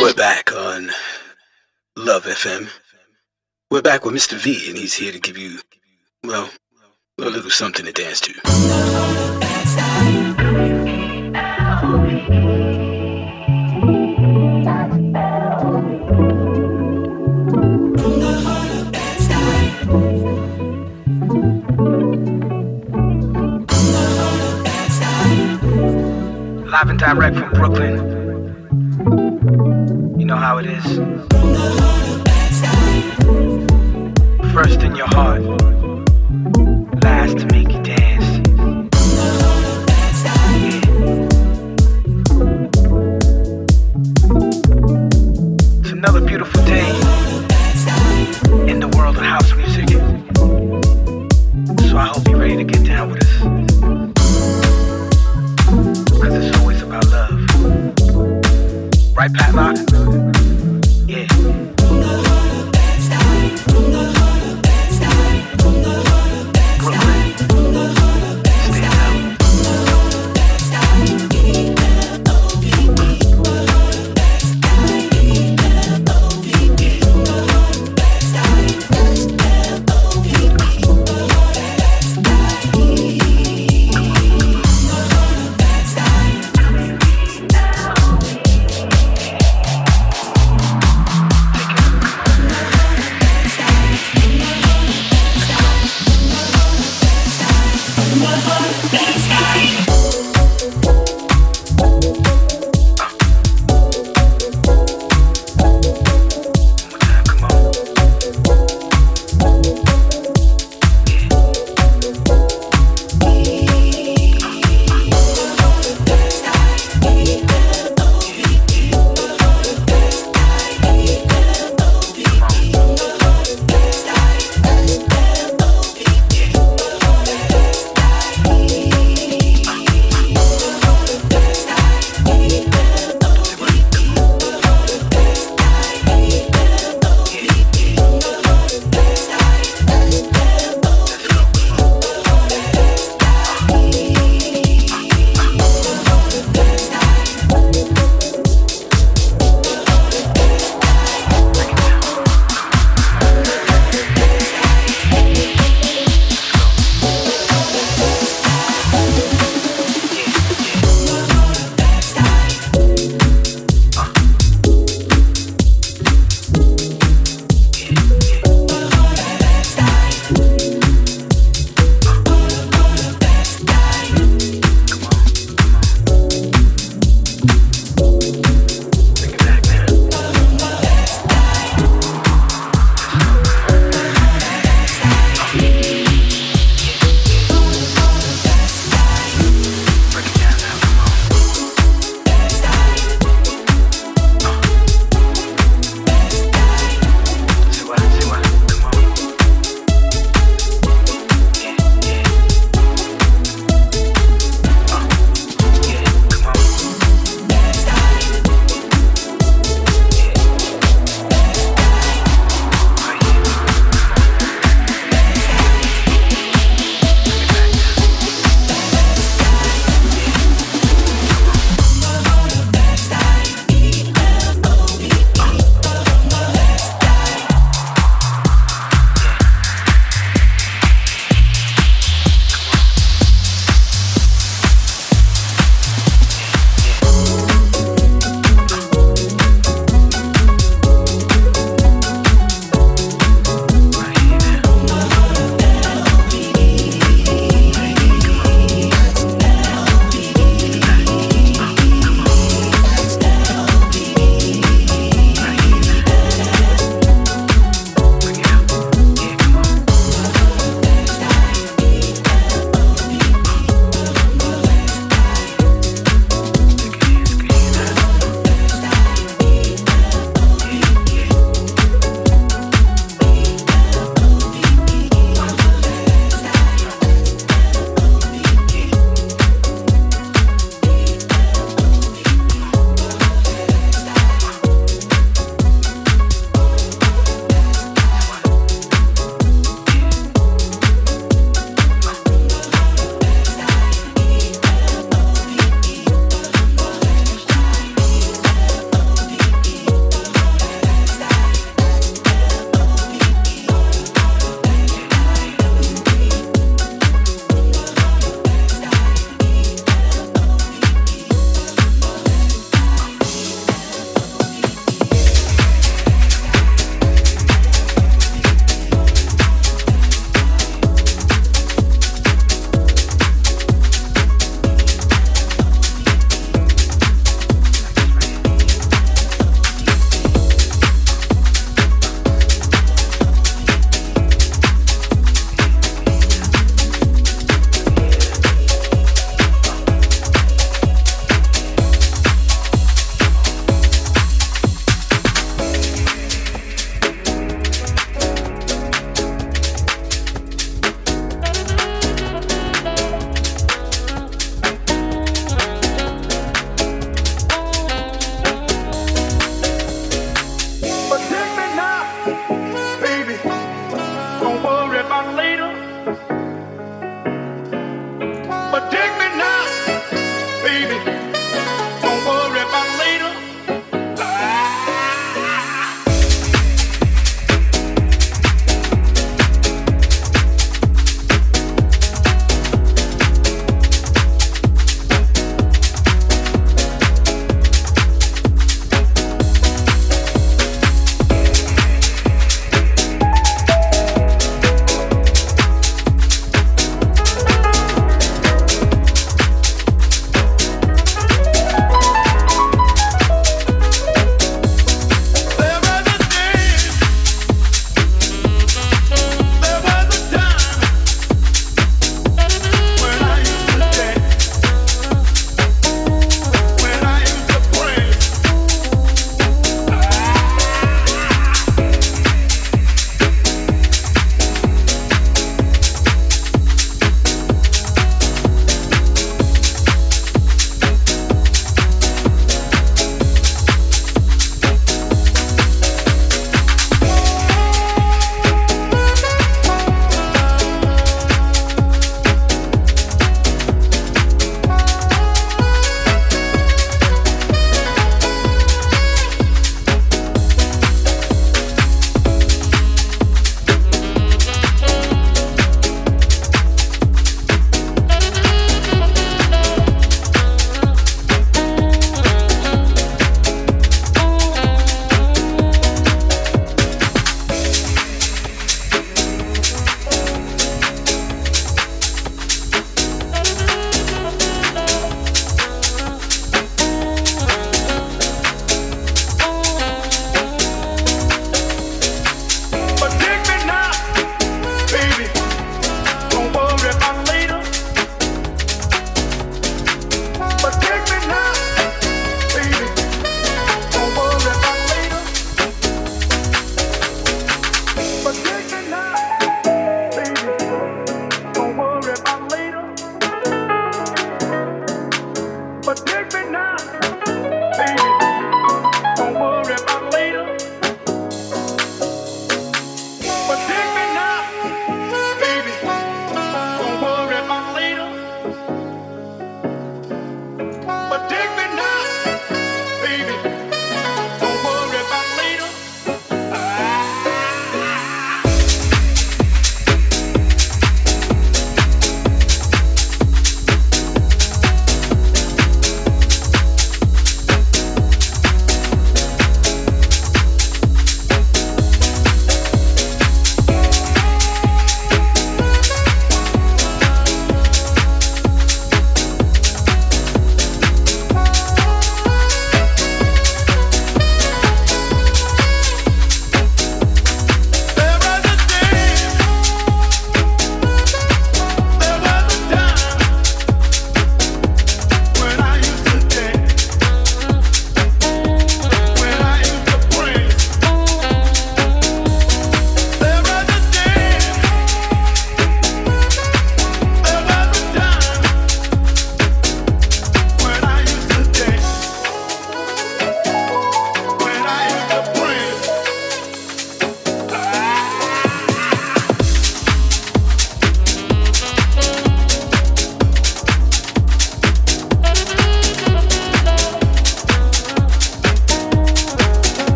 We're back on Love FM. We're back with Mr. V, and he's here to give you, well, a little something to dance to. Live and direct from Brooklyn. You know how it is. First in your heart, last to make you dance. It's another beautiful day in the world of house music. So I hope you're ready to get Right, Pat Lok? Yeah.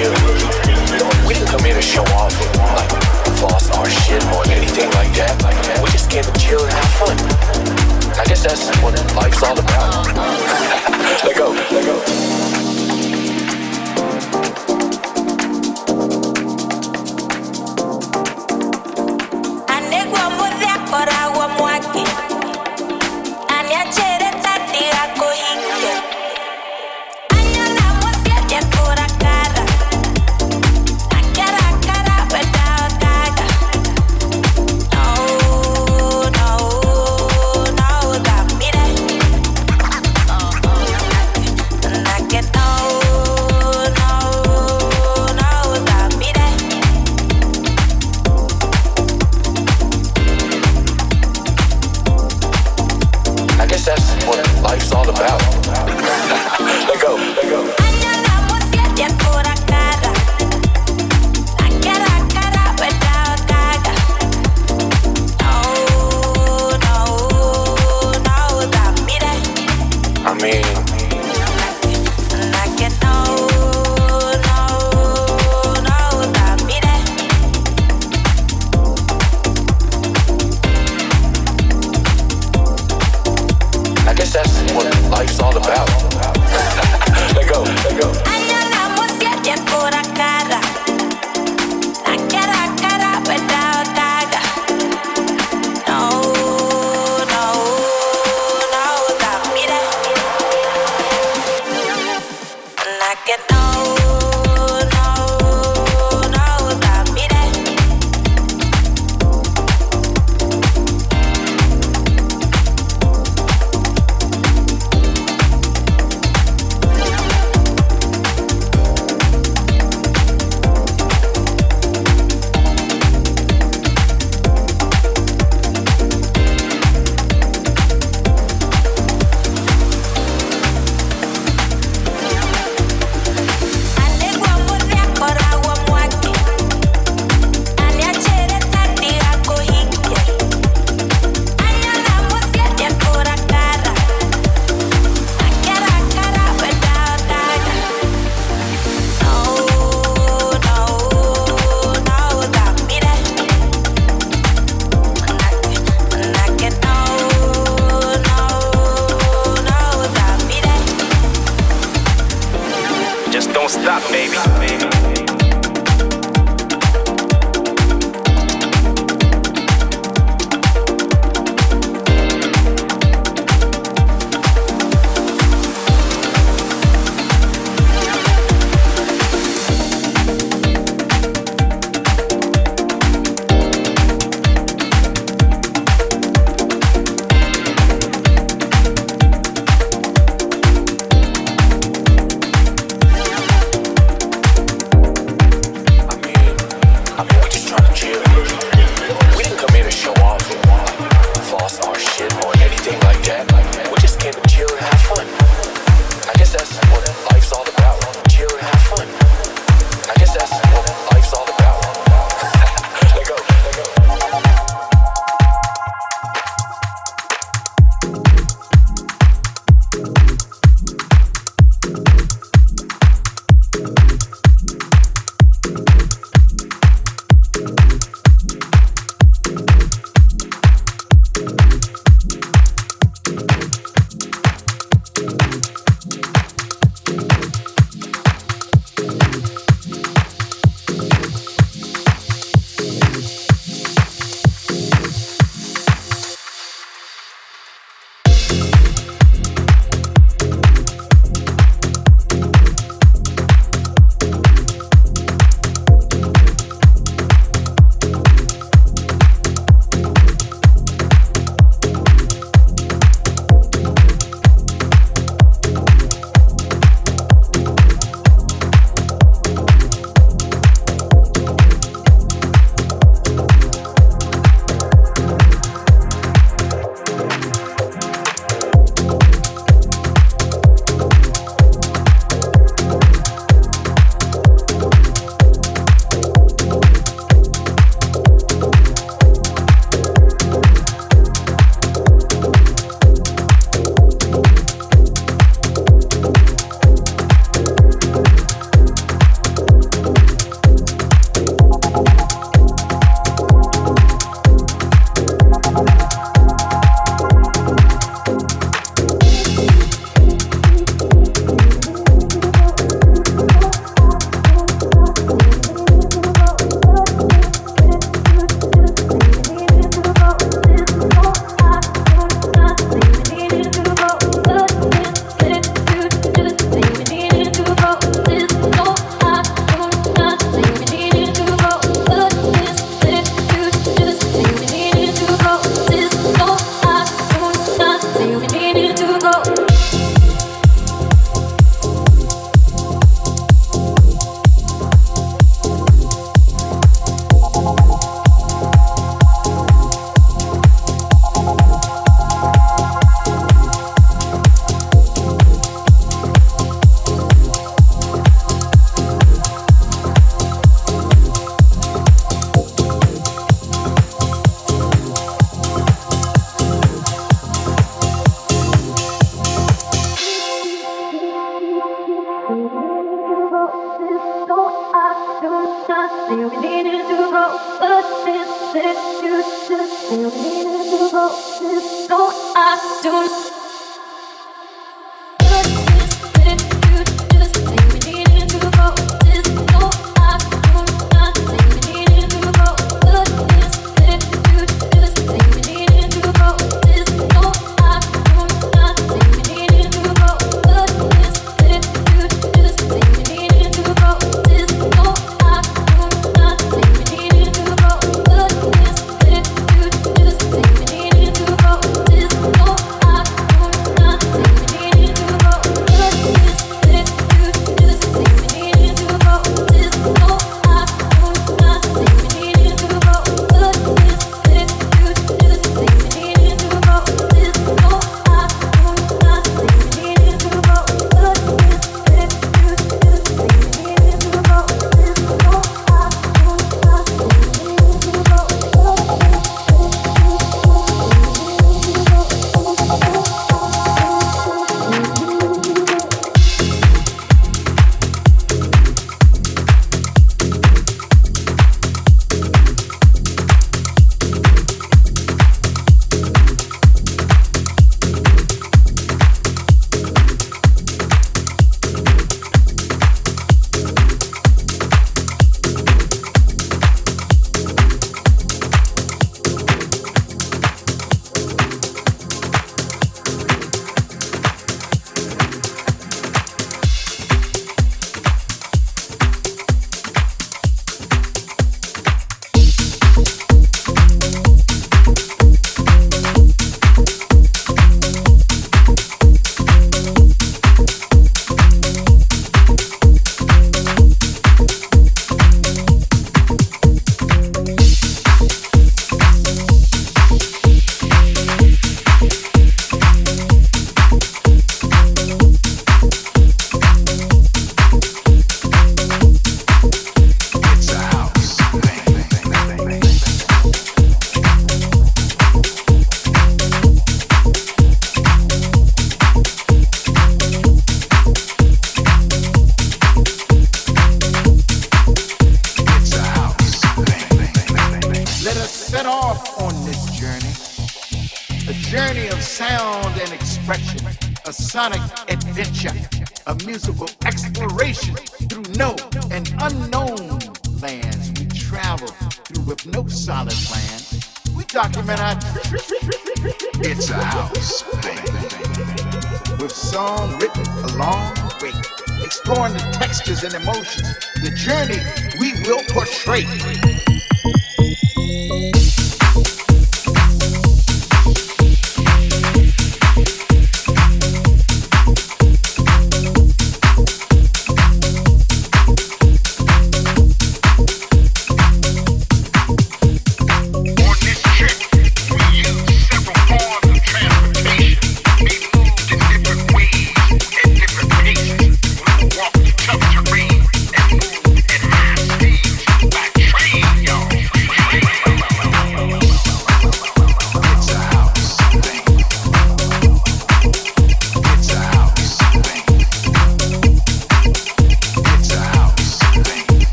We didn't come here to show off, like floss our shit or anything like that. We just came to chill and have fun. I guess that's what life's all about. let go, let go.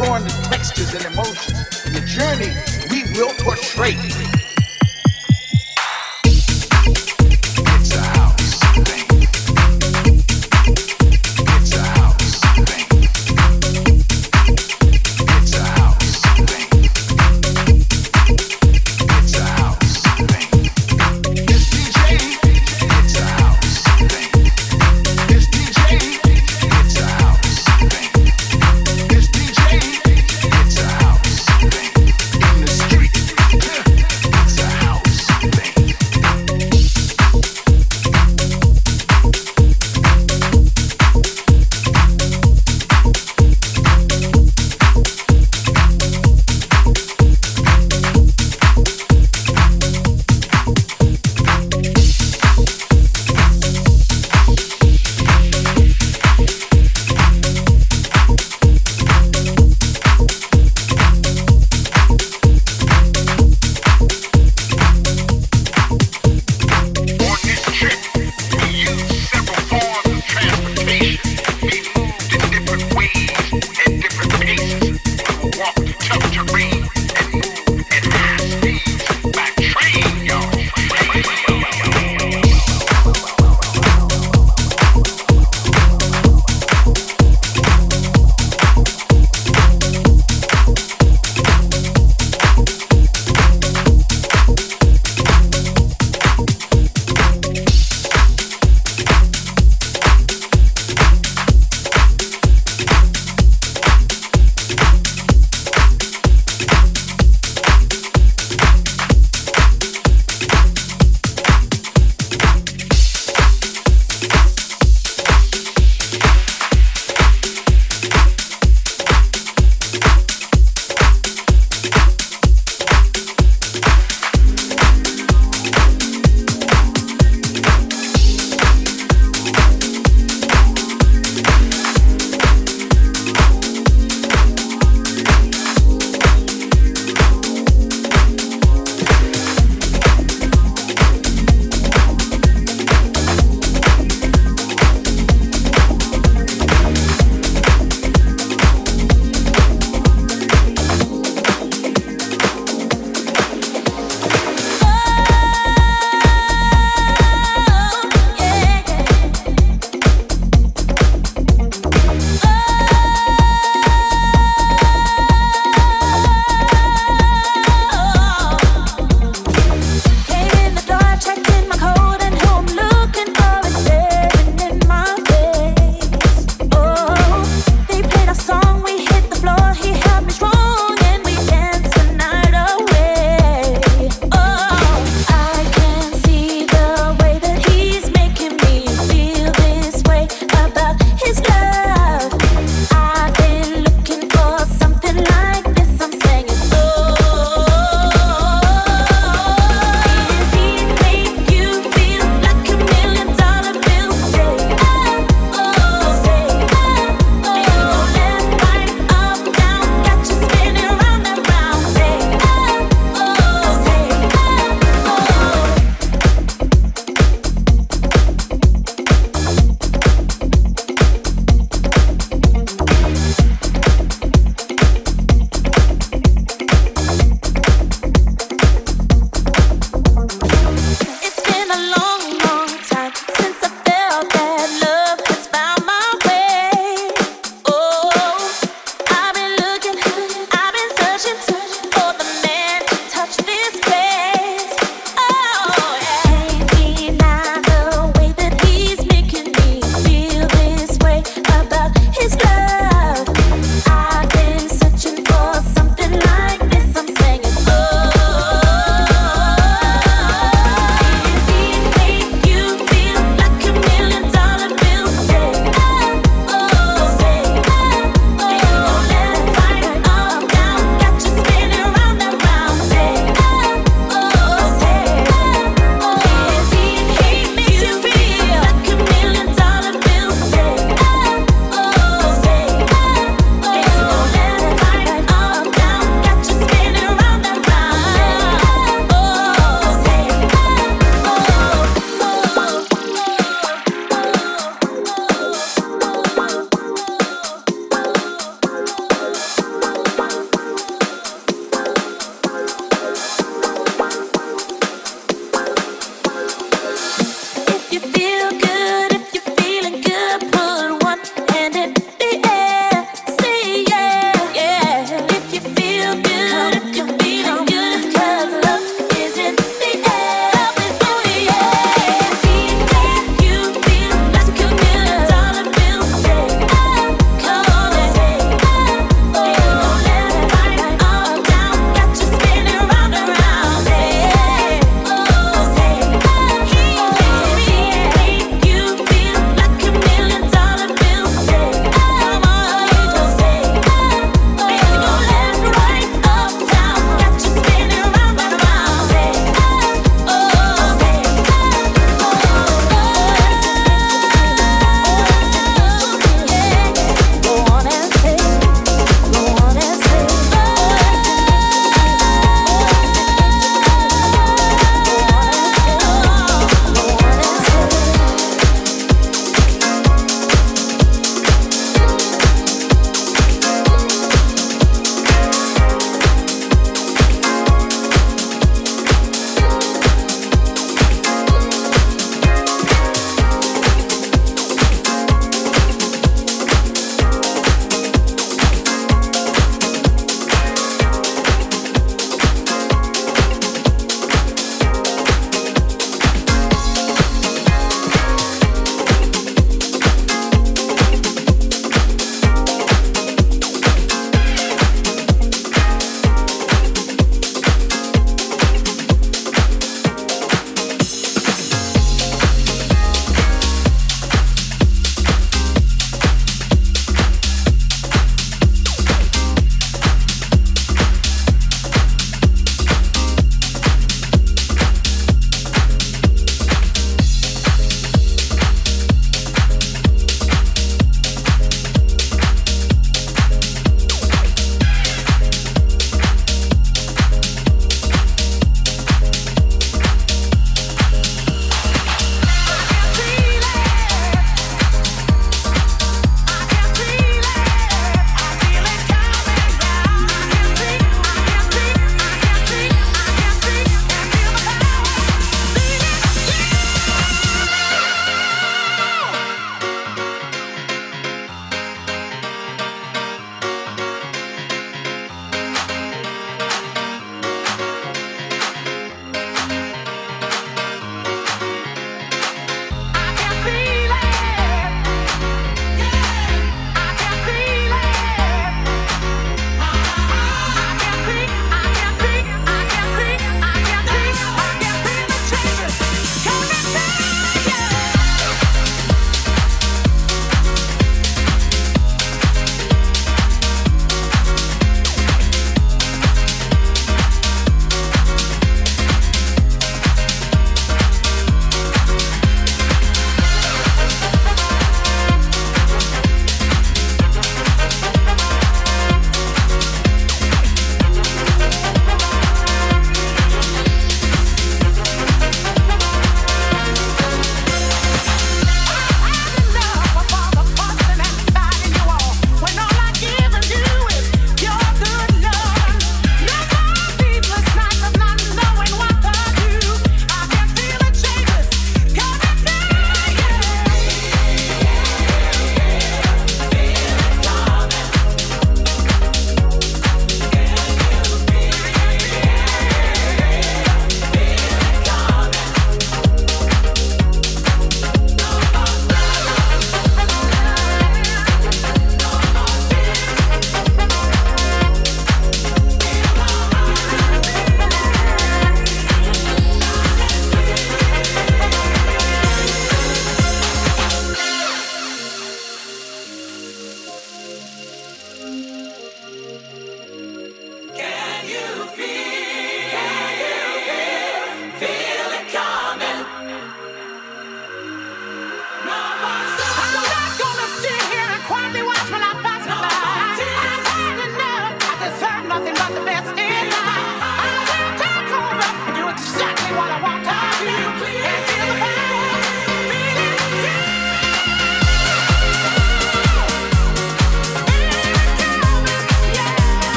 Exploring the textures and emotions. The journey we will portray.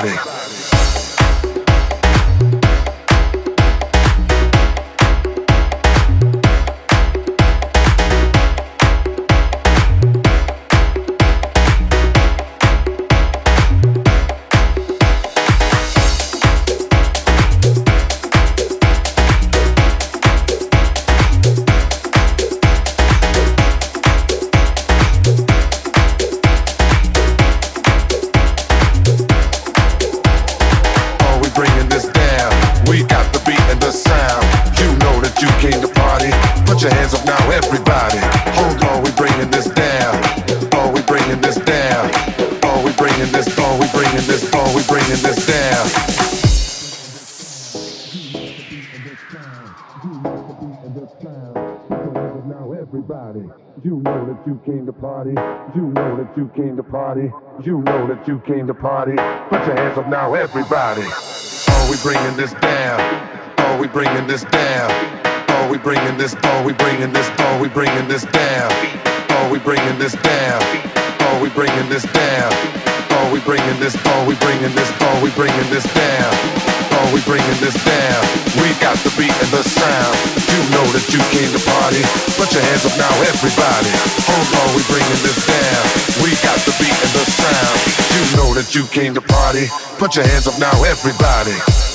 Everybody. Party. Put your hands up now, everybody. Oh, we bringing this down. Oh, we bringing this down. Oh, we bringing this. Oh, we bringing this. Oh, we bringing this down. Oh, we bringing this down. Oh, we bringing this down. Oh, Oh, we bringing this, oh, we bringing this, oh, we bringing this down. We bringing this down. We got the beat and the sound. You know that you came to party. Put your hands up now, everybody. Hold on, we bringing this down. We got the beat and the sound. You know that you came to party. Put your hands up now, everybody.